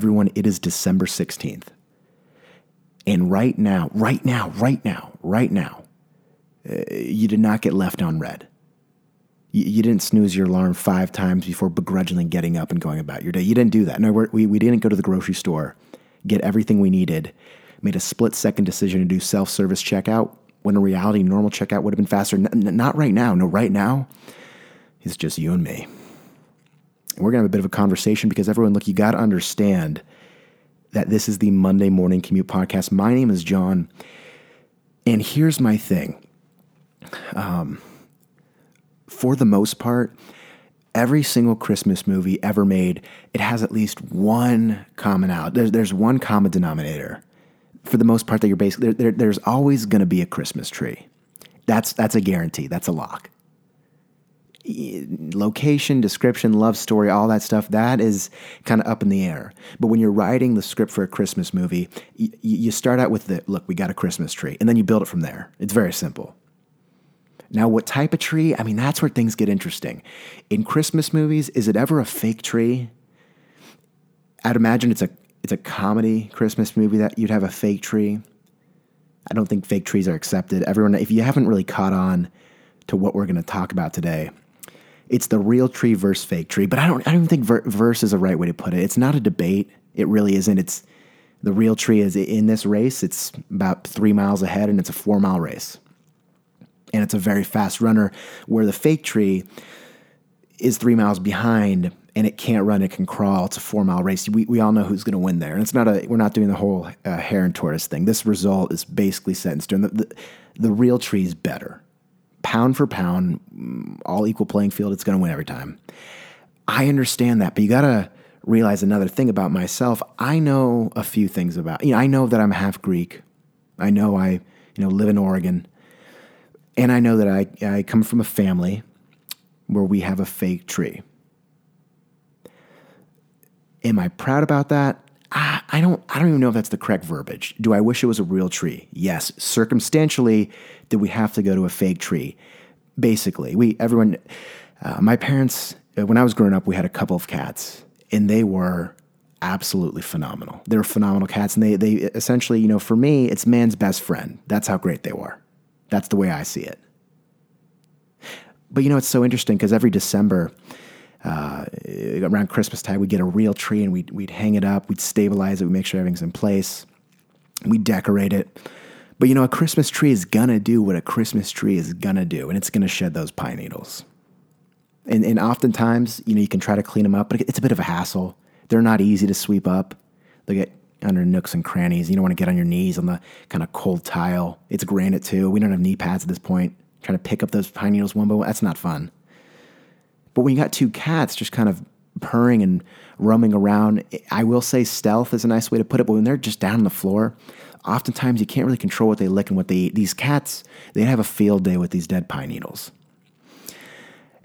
everyone, it is December 16th. And right now, right now, right now, right now, uh, you did not get left on red. You, you, didn't snooze your alarm five times before begrudgingly getting up and going about your day. You didn't do that. No, we, we didn't go to the grocery store, get everything we needed, made a split second decision to do self service checkout when in reality, normal checkout would have been faster. N- not right now. No, right now, it's just you and me. We're going to have a bit of a conversation because everyone, look, you got to understand that this is the Monday Morning Commute Podcast. My name is John. And here's my thing. Um, for the most part, every single Christmas movie ever made, it has at least one common out. There's, there's one common denominator. For the most part, that you're basically there, there, there's always going to be a Christmas tree. That's that's a guarantee. That's a lock location, description, love story, all that stuff, that is kind of up in the air. But when you're writing the script for a Christmas movie, you, you start out with the look, we got a Christmas tree, and then you build it from there. It's very simple. Now, what type of tree? I mean, that's where things get interesting. In Christmas movies, is it ever a fake tree? I'd imagine it's a it's a comedy Christmas movie that you'd have a fake tree. I don't think fake trees are accepted. Everyone, if you haven't really caught on to what we're going to talk about today, it's the real tree versus fake tree. But I don't I don't think ver- verse is the right way to put it. It's not a debate. It really isn't. It's the real tree is in this race. It's about three miles ahead, and it's a four mile race, and it's a very fast runner. Where the fake tree is three miles behind, and it can't run. It can crawl. It's a four mile race. We, we all know who's going to win there. And it's not a we're not doing the whole uh, hare and tortoise thing. This result is basically set in stone. The, the, the real tree is better pound for pound, all equal playing field, it's going to win every time. I understand that, but you got to realize another thing about myself. I know a few things about, you know, I know that I'm half Greek. I know I, you know, live in Oregon. And I know that I, I come from a family where we have a fake tree. Am I proud about that? I, I don't I don't even know if that's the correct verbiage. Do I wish it was a real tree? Yes. Circumstantially, did we have to go to a fake tree? Basically, we everyone. Uh, my parents, uh, when I was growing up, we had a couple of cats, and they were absolutely phenomenal. They were phenomenal cats, and they they essentially, you know, for me, it's man's best friend. That's how great they were. That's the way I see it. But you know, it's so interesting because every December, uh, around Christmas time, we'd get a real tree and we'd, we'd hang it up, we'd stabilize it, we'd make sure everything's in place, we'd decorate it. But you know, a Christmas tree is gonna do what a Christmas tree is gonna do, and it's gonna shed those pine needles. And, and oftentimes, you know, you can try to clean them up, but it's a bit of a hassle. They're not easy to sweep up. They get under nooks and crannies. You don't want to get on your knees on the kind of cold tile. It's granite too. We don't have knee pads at this point. Trying to pick up those pine needles one by one, that's not fun. But when you got two cats just kind of purring and roaming around, I will say stealth is a nice way to put it, but when they're just down on the floor, oftentimes you can't really control what they lick and what they eat. These cats, they have a field day with these dead pine needles.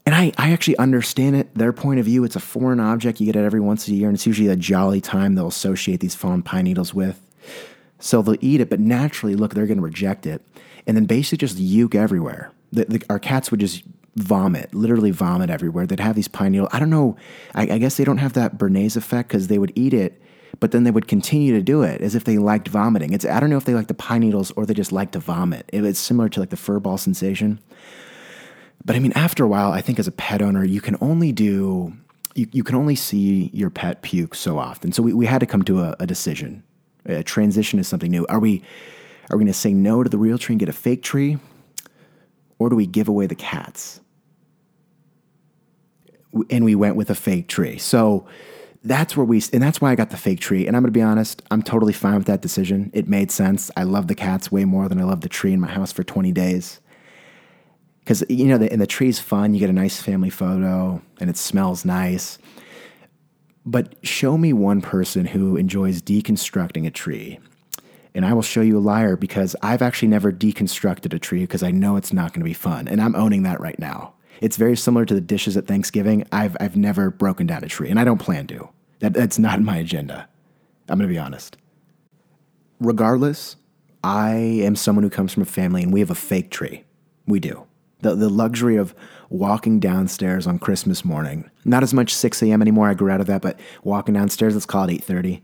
And I, I actually understand it, their point of view. It's a foreign object. You get it every once a year, and it's usually a jolly time they'll associate these fallen pine needles with. So they'll eat it, but naturally, look, they're going to reject it. And then basically just uke everywhere. The, the, our cats would just vomit, literally vomit everywhere. They'd have these pine needles. I don't know. I, I guess they don't have that Bernays effect because they would eat it, but then they would continue to do it as if they liked vomiting. It's I don't know if they like the pine needles or they just like to vomit. It's similar to like the fur ball sensation. But I mean, after a while, I think as a pet owner, you can only do you, you can only see your pet puke so often. So we, we had to come to a, a decision. A transition is something new. Are we are we going to say no to the real tree and get a fake tree, or do we give away the cats? And we went with a fake tree. So that's where we, and that's why I got the fake tree. And I'm going to be honest, I'm totally fine with that decision. It made sense. I love the cats way more than I love the tree in my house for 20 days. Because, you know, the, and the tree's fun. You get a nice family photo and it smells nice. But show me one person who enjoys deconstructing a tree. And I will show you a liar because I've actually never deconstructed a tree because I know it's not going to be fun. And I'm owning that right now. It's very similar to the dishes at Thanksgiving. I've, I've never broken down a tree, and I don't plan to. That, that's not my agenda. I'm going to be honest. Regardless, I am someone who comes from a family and we have a fake tree. We do. The, the luxury of walking downstairs on Christmas morning. Not as much 6 a.m. anymore. I grew out of that, but walking downstairs, let's call it 8.30.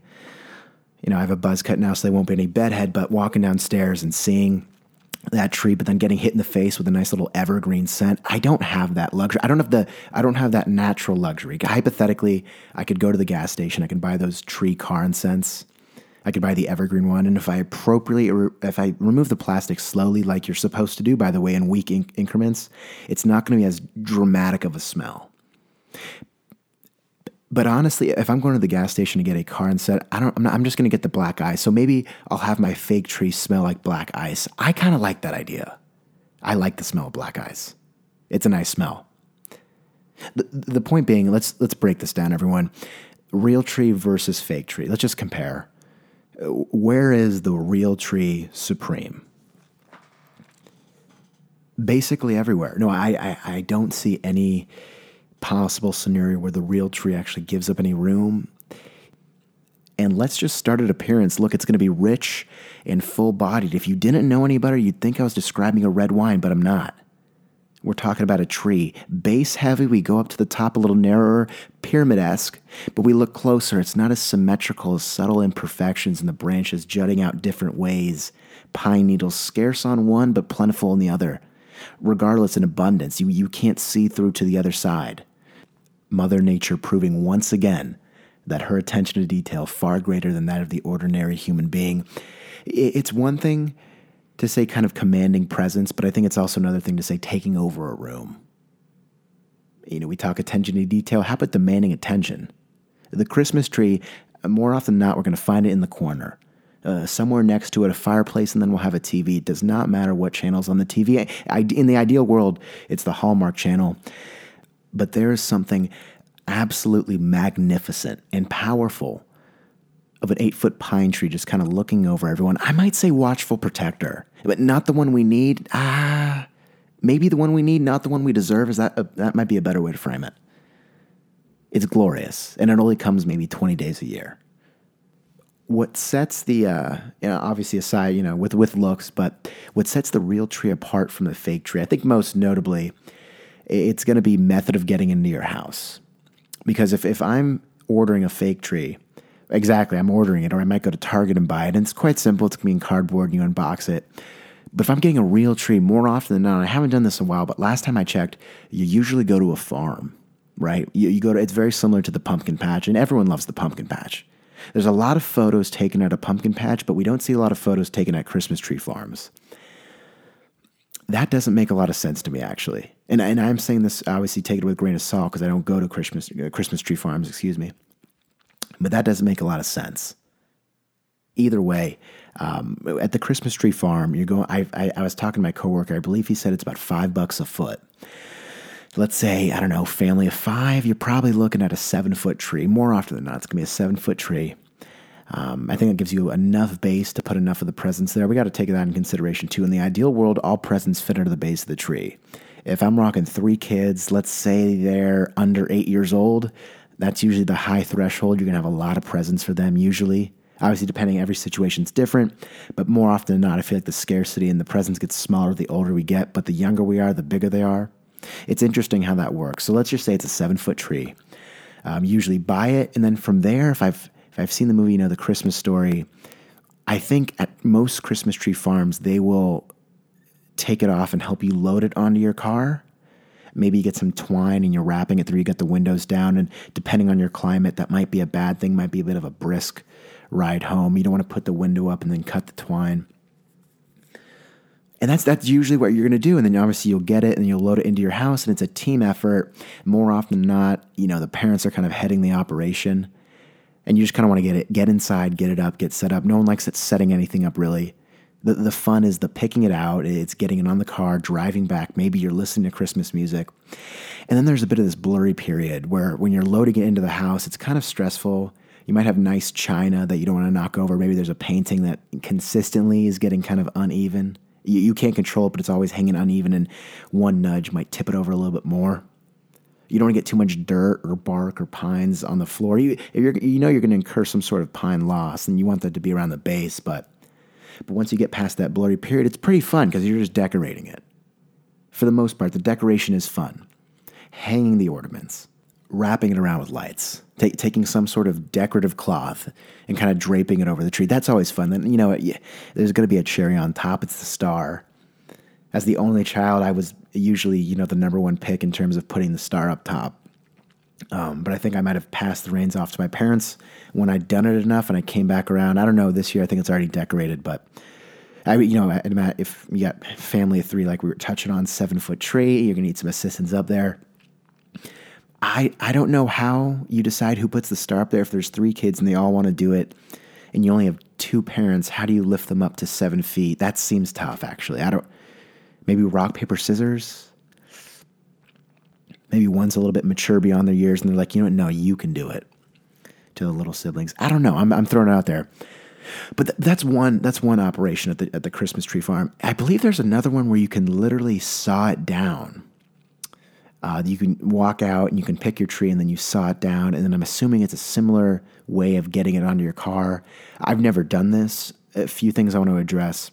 You know, I have a buzz cut now, so there won't be any bedhead, but walking downstairs and seeing that tree, but then getting hit in the face with a nice little evergreen scent. I don't have that luxury. I don't have the I don't have that natural luxury. Hypothetically, I could go to the gas station. I can buy those tree car scents. I could buy the evergreen one, and if I appropriately, if I remove the plastic slowly, like you're supposed to do, by the way, in weak inc- increments, it's not going to be as dramatic of a smell. But honestly, if I'm going to the gas station to get a car scent, I don't. I'm, not, I'm just going to get the black ice. So maybe I'll have my fake tree smell like black ice. I kind of like that idea. I like the smell of black ice. It's a nice smell. The, the point being, let's let's break this down, everyone. Real tree versus fake tree. Let's just compare where is the real tree supreme? Basically everywhere. No, I, I, I don't see any possible scenario where the real tree actually gives up any room. And let's just start at appearance. Look, it's going to be rich and full bodied. If you didn't know any better, you'd think I was describing a red wine, but I'm not. We're talking about a tree. Base heavy, we go up to the top a little narrower, pyramid esque, but we look closer. It's not as symmetrical as subtle imperfections in the branches jutting out different ways. Pine needles scarce on one, but plentiful on the other. Regardless, in abundance, you, you can't see through to the other side. Mother Nature proving once again that her attention to detail far greater than that of the ordinary human being. It's one thing to say kind of commanding presence, but I think it's also another thing to say taking over a room. You know, we talk attention to detail. How about demanding attention? The Christmas tree, more often than not, we're going to find it in the corner. Uh, somewhere next to it, a fireplace, and then we'll have a TV. It does not matter what channel's on the TV. I, in the ideal world, it's the Hallmark channel. But there is something absolutely magnificent and powerful of an eight foot pine tree just kind of looking over everyone. I might say watchful protector, but not the one we need. Ah, maybe the one we need, not the one we deserve. Is that a, that might be a better way to frame it? It's glorious, and it only comes maybe 20 days a year. What sets the, uh, you know, obviously aside, you know, with with looks, but what sets the real tree apart from the fake tree, I think most notably, it's going to be method of getting into your house. Because if if I'm ordering a fake tree, Exactly. I'm ordering it, or I might go to Target and buy it. And it's quite simple. It's going to be in cardboard and you unbox it. But if I'm getting a real tree, more often than not, I haven't done this in a while, but last time I checked, you usually go to a farm, right? You, you go to, it's very similar to the pumpkin patch, and everyone loves the pumpkin patch. There's a lot of photos taken at a pumpkin patch, but we don't see a lot of photos taken at Christmas tree farms. That doesn't make a lot of sense to me, actually. And, and I'm saying this, obviously, take it with a grain of salt because I don't go to Christmas, uh, Christmas tree farms, excuse me but that doesn't make a lot of sense. Either way, um, at the Christmas tree farm, you're going. I, I, I was talking to my coworker. I believe he said it's about five bucks a foot. Let's say I don't know, family of five. You're probably looking at a seven foot tree. More often than not, it's gonna be a seven foot tree. Um, I think it gives you enough base to put enough of the presents there. We got to take that in consideration too. In the ideal world, all presents fit under the base of the tree. If I'm rocking three kids, let's say they're under eight years old, that's usually the high threshold. You're going to have a lot of presents for them, usually. Obviously, depending, every situation's different, but more often than not, I feel like the scarcity and the presents get smaller the older we get, but the younger we are, the bigger they are. It's interesting how that works. So let's just say it's a seven foot tree. Um, usually buy it, and then from there, if I've if I've seen the movie, you know, the Christmas story, I think at most Christmas tree farms they will take it off and help you load it onto your car Maybe you get some twine and you're wrapping it through. You get the windows down, and depending on your climate, that might be a bad thing. Might be a bit of a brisk ride home. You don't want to put the window up and then cut the twine. And that's that's usually what you're going to do. And then obviously you'll get it and you'll load it into your house, and it's a team effort. More often than not, you know the parents are kind of heading the operation, and you just kind of want to get it, get inside, get it up, get set up. No one likes it setting anything up really. The, the fun is the picking it out, it's getting it on the car, driving back. Maybe you're listening to Christmas music. And then there's a bit of this blurry period where when you're loading it into the house, it's kind of stressful. You might have nice china that you don't want to knock over. Maybe there's a painting that consistently is getting kind of uneven. You, you can't control it, but it's always hanging uneven, and one nudge might tip it over a little bit more. You don't want to get too much dirt or bark or pines on the floor. You, you know you're going to incur some sort of pine loss, and you want that to be around the base, but but once you get past that blurry period, it's pretty fun because you're just decorating it. For the most part, the decoration is fun. Hanging the ornaments, wrapping it around with lights, ta- taking some sort of decorative cloth and kind of draping it over the tree. That's always fun. Then, you know, there's going to be a cherry on top. It's the star. As the only child, I was usually, you know, the number one pick in terms of putting the star up top. Um, but I think I might have passed the reins off to my parents when I'd done it enough and I came back around. I don't know, this year I think it's already decorated, but I, you know, if you got family of three, like we were touching on, seven foot tree, you're gonna need some assistance up there. I I don't know how you decide who puts the star up there. If there's three kids and they all want to do it, and you only have two parents, how do you lift them up to seven feet? That seems tough, actually. I don't. Maybe rock paper scissors. Maybe one's a little bit mature beyond their years, and they're like, you know what? No, you can do it. To the little siblings. I don't know. I'm I'm throwing it out there. But th- that's one that's one operation at the at the Christmas tree farm. I believe there's another one where you can literally saw it down. Uh, you can walk out and you can pick your tree and then you saw it down. And then I'm assuming it's a similar way of getting it onto your car. I've never done this. A few things I want to address.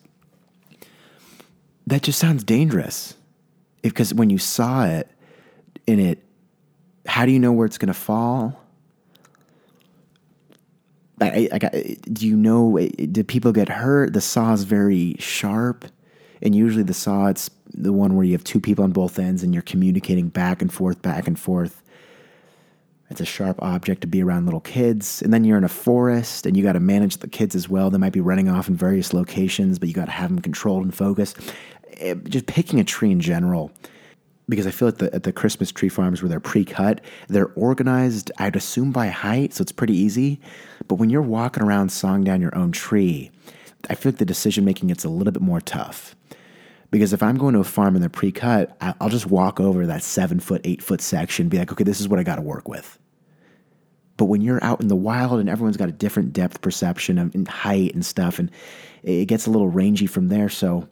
That just sounds dangerous. Because when you saw it in it, how do you know where it's going to fall? I, I, I, do you know? Do people get hurt? The saw is very sharp, and usually the saw it's the one where you have two people on both ends and you're communicating back and forth, back and forth. It's a sharp object to be around little kids, and then you're in a forest and you got to manage the kids as well. They might be running off in various locations, but you got to have them controlled and focused. Eh, just picking a tree in general because I feel like the, at the Christmas tree farms where they're pre-cut, they're organized, I'd assume by height, so it's pretty easy. But when you're walking around sawing down your own tree, I feel like the decision making gets a little bit more tough. Because if I'm going to a farm and they're pre-cut, I'll just walk over that seven foot, eight foot section, be like, okay, this is what I got to work with. But when you're out in the wild and everyone's got a different depth perception and height and stuff, and it gets a little rangy from there. So,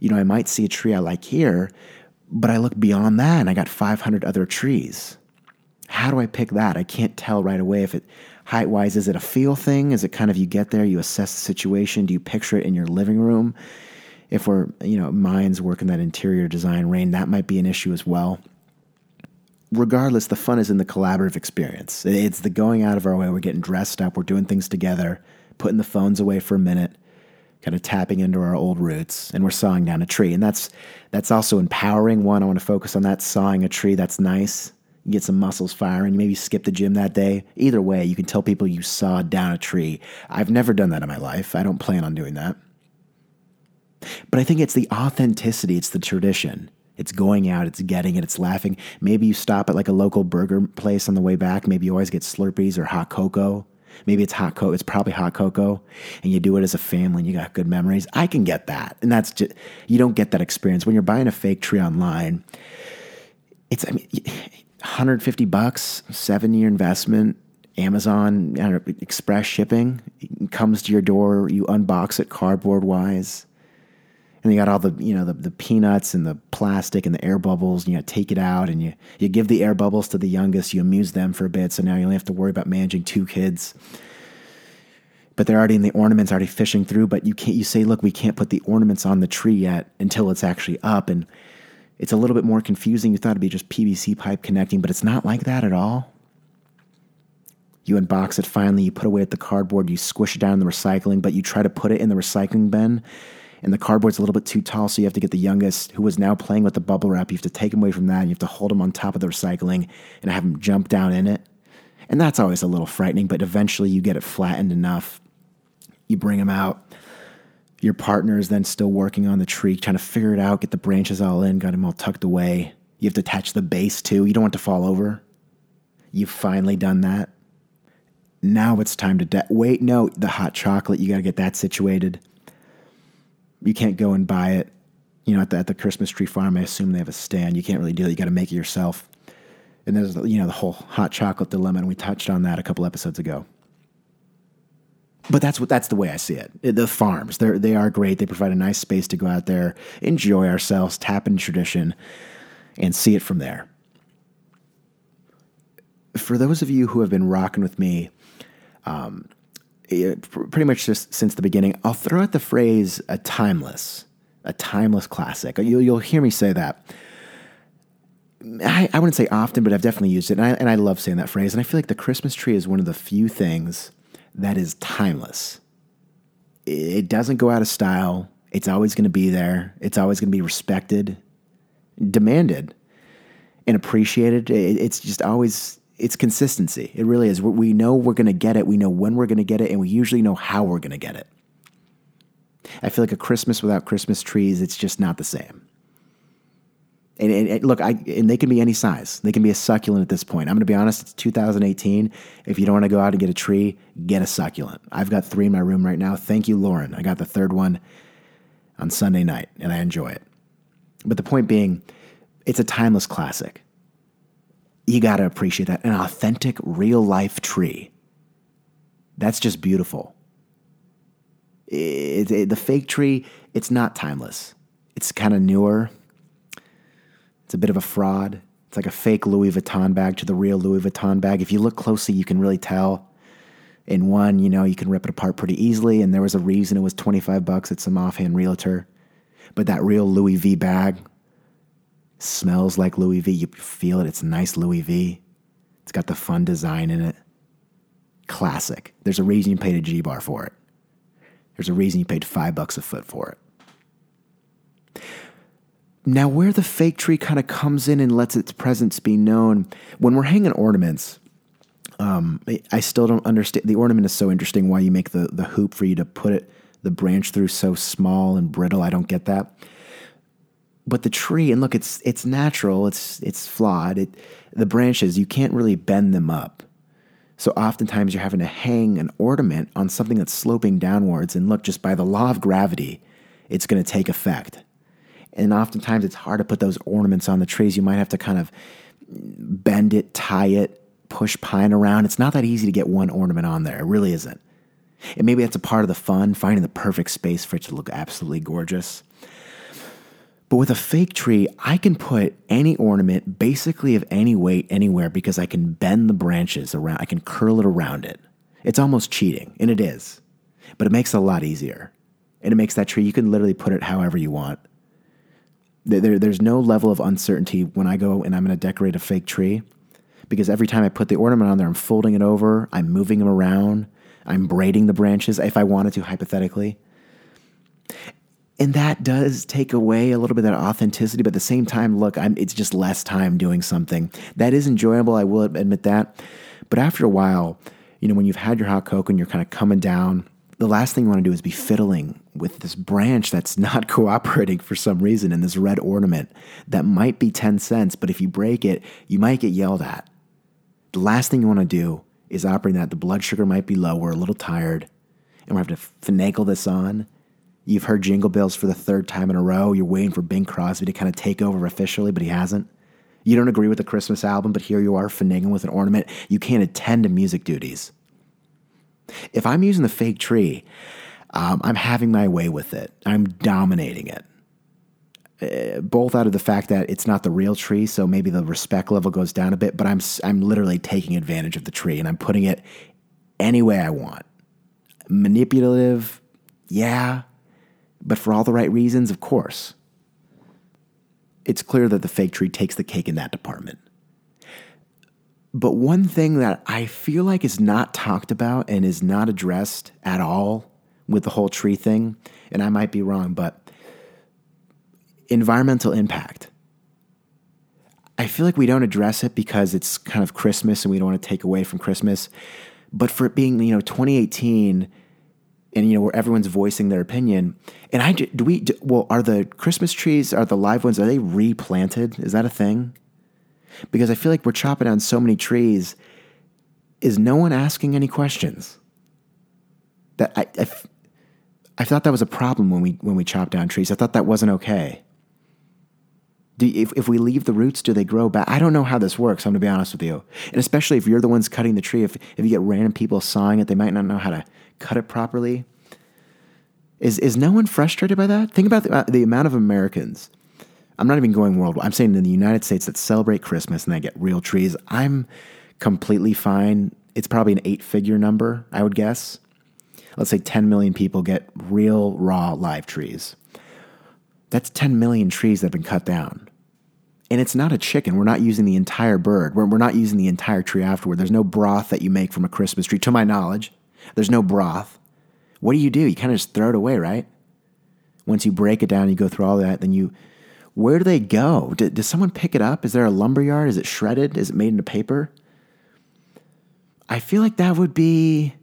you know, I might see a tree I like here, but I look beyond that and I got 500 other trees. How do I pick that? I can't tell right away if it height wise is it a feel thing? Is it kind of you get there, you assess the situation, do you picture it in your living room? If we're, you know, minds working that interior design rain, that might be an issue as well. Regardless, the fun is in the collaborative experience. It's the going out of our way. We're getting dressed up, we're doing things together, putting the phones away for a minute, kind of tapping into our old roots and we're sawing down a tree. And that's that's also empowering. One i want to focus on that sawing a tree that's nice you get some muscles firing maybe skip the gym that day. Either way you can tell people you sawed down a tree. I've never done that in my life. I don't plan on doing that. But i think it's the authenticity it's the tradition. It's going out, it's getting it, it's laughing. Maybe you stop at like a local burger place on the way back. Maybe you always get Slurpees or hot cocoa. Maybe it's hot cocoa. It's probably hot cocoa, and you do it as a family, and you got good memories. I can get that, and that's just you don't get that experience when you're buying a fake tree online. It's I mean, 150 bucks, seven year investment. Amazon know, express shipping comes to your door. You unbox it cardboard wise and you got all the you know the, the peanuts and the plastic and the air bubbles and you take it out and you you give the air bubbles to the youngest you amuse them for a bit so now you only have to worry about managing two kids. But they're already in the ornaments already fishing through but you can't you say look we can't put the ornaments on the tree yet until it's actually up and it's a little bit more confusing. You thought it'd be just pvc pipe connecting but it's not like that at all. You unbox it finally you put away at the cardboard you squish it down in the recycling but you try to put it in the recycling bin and the cardboard's a little bit too tall, so you have to get the youngest, who is now playing with the bubble wrap, you have to take him away from that, and you have to hold him on top of the recycling and have him jump down in it. And that's always a little frightening, but eventually you get it flattened enough. You bring him out. Your partner is then still working on the tree, trying to figure it out, get the branches all in, got him all tucked away. You have to attach the base too. You don't want to fall over. You've finally done that. Now it's time to de- wait. No, the hot chocolate. You got to get that situated you can't go and buy it. You know, at the, at the Christmas tree farm, I assume they have a stand. You can't really do it. You got to make it yourself. And there's you know the whole hot chocolate dilemma, and we touched on that a couple episodes ago. But that's what that's the way I see it. The farms, they they are great. They provide a nice space to go out there, enjoy ourselves, tap into tradition, and see it from there. For those of you who have been rocking with me, um, pretty much just since the beginning, I'll throw out the phrase a uh, timeless. a timeless classic. You'll, you'll hear me say that. I, I wouldn't say often, but I've definitely used it. And I, and I love saying that phrase. And I feel like the Christmas tree is one of the few things that is timeless. It doesn't go out of style. It's always going to be there. It's always going to be respected, demanded, and appreciated. It's just always, it's consistency. It really is. We know we're going to get it. We know when we're going to get it, and we usually know how we're going to get it. I feel like a Christmas without Christmas trees, it's just not the same. And, and, and, look, I and they can be any size. They can be a succulent at this point. I'm going to be honest. It's 2018. If you don't want to go out and get a tree, get a succulent. I've got three in my room right now. Thank you, Lauren. I got the third one on Sunday night, and I enjoy it. But the point being, it's a timeless classic. You got to appreciate that. An authentic, real life tree. That's just beautiful. It, it, the fake tree, it's not timeless. It's kind of newer it's a bit of a fraud. It's like a fake Louis Vuitton bag to the real Louis Vuitton bag. If you look closely, you can really tell. In one, you know, you can rip it apart pretty easily, and there was a reason it was 25 bucks at some offhand realtor. But that real Louis V bag smells like Louis V. You feel it. It's nice Louis V. It's got the fun design in it. Classic. There's a reason you paid a G bar for it. There's a reason you paid five bucks a foot for it. Now, where the fake tree kind of comes in and lets its presence be known, when we're hanging ornaments, um, I still don't understand. The ornament is so interesting. Why you make the the hoop for you to put it the branch through so small and brittle? I don't get that. But the tree, and look, it's it's natural. It's it's flawed. It the branches you can't really bend them up. So oftentimes you're having to hang an ornament on something that's sloping downwards. And look, just by the law of gravity, it's going to take effect. And oftentimes it's hard to put those ornaments on the trees. You might have to kind of bend it, tie it, push pine around. It's not that easy to get one ornament on there. It really isn't. And maybe that's a part of the fun, finding the perfect space for it to look absolutely gorgeous. But with a fake tree, I can put any ornament basically of any weight anywhere because I can bend the branches around, I can curl it around it. It's almost cheating, and it is. But it makes it a lot easier. And it makes that tree, you can literally put it however you want. There, there's no level of uncertainty when I go and I'm going to decorate a fake tree because every time I put the ornament on there, I'm folding it over, I'm moving them around, I'm braiding the branches if I wanted to, hypothetically. And that does take away a little bit of that authenticity, but at the same time, look, I'm, it's just less time doing something. That is enjoyable, I will admit that. But after a while, you know, when you've had your hot cocoa and you're kind of coming down, the last thing you want to do is be fiddling with this branch that's not cooperating for some reason in this red ornament that might be 10 cents, but if you break it, you might get yelled at. The last thing you want to do is operate that. The blood sugar might be low, we're a little tired, and we have to finagle this on. You've heard Jingle Bells for the third time in a row. You're waiting for Bing Crosby to kind of take over officially, but he hasn't. You don't agree with the Christmas album, but here you are finagling with an ornament. You can't attend to music duties. If I'm using the fake tree, um, I'm having my way with it. I'm dominating it. Uh, both out of the fact that it's not the real tree, so maybe the respect level goes down a bit, but I'm I'm literally taking advantage of the tree and I'm putting it any way I want. Manipulative, yeah, but for all the right reasons, of course. It's clear that the fake tree takes the cake in that department. But one thing that I feel like is not talked about and is not addressed at all with the whole tree thing, and I might be wrong, but environmental impact. I feel like we don't address it because it's kind of Christmas and we don't want to take away from Christmas. But for it being, you know, 2018 and, you know, where everyone's voicing their opinion, and I do we, do, well, are the Christmas trees, are the live ones, are they replanted? Is that a thing? because I feel like we're chopping down so many trees. Is no one asking any questions? That I, I, I thought that was a problem when we when we chop down trees. I thought that wasn't okay. Do, if, if we leave the roots, do they grow back? I don't know how this works. I'm going to be honest with you. And especially if you're the ones cutting the tree, if, if you get random people sawing it, they might not know how to cut it properly. Is, is no one frustrated by that? Think about the, uh, the amount of Americans I'm not even going worldwide. I'm saying in the United States that celebrate Christmas and they get real trees. I'm completely fine. It's probably an eight figure number, I would guess. Let's say 10 million people get real, raw, live trees. That's 10 million trees that have been cut down. And it's not a chicken. We're not using the entire bird. We're, we're not using the entire tree afterward. There's no broth that you make from a Christmas tree, to my knowledge. There's no broth. What do you do? You kind of just throw it away, right? Once you break it down, you go through all that, then you. Where do they go? D- does someone pick it up? Is there a lumber yard? Is it shredded? Is it made into paper? I feel like that would be.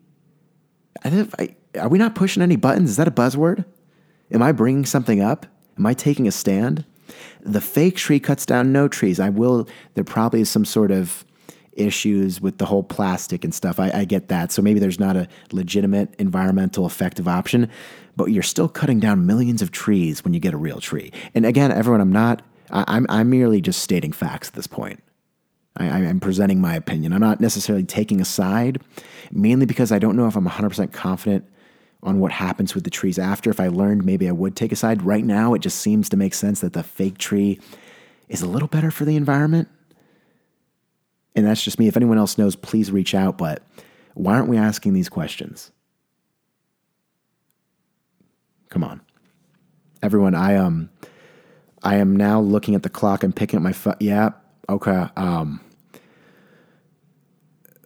I think, I, are we not pushing any buttons? Is that a buzzword? Am I bringing something up? Am I taking a stand? The fake tree cuts down no trees. I will, there probably is some sort of issues with the whole plastic and stuff. I, I, get that. So maybe there's not a legitimate environmental effective option, but you're still cutting down millions of trees when you get a real tree. And again, everyone, I'm not, I, I'm, I'm merely just stating facts at this point. I, I'm presenting my opinion. I'm not necessarily taking a side, mainly because I don't know if I'm 100% confident on what happens with the trees after. If I learned, maybe I would take a side. Right now, it just seems to make sense that the fake tree is a little better for the environment. And that's just me. If anyone else knows, please reach out. But why aren't we asking these questions? Come on. Everyone, I um I am now looking at the clock and picking up my phone. Yeah, okay. Um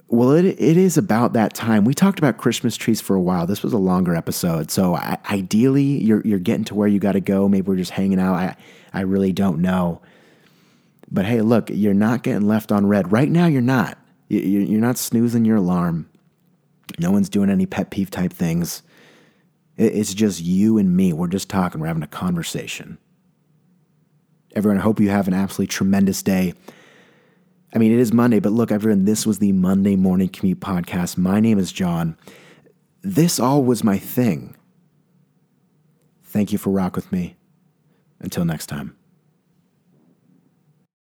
well, it, it is about that time. We talked about Christmas trees for a while. This was a longer episode. So I, ideally, you're, you're getting to where you got to go. Maybe we're just hanging out. I, I really don't know. But hey, look, you're not getting left on red. Right now, you're not. You're not snoozing your alarm. No one's doing any pet peeve type things. It's just you and me. We're just talking. We're having a conversation. Everyone, I hope you have an absolutely tremendous day. I mean, it is Monday, but look, everyone, this was the Monday Morning Commute Podcast. My name is John. This all was my thing. Thank you for rock with me. Until next time.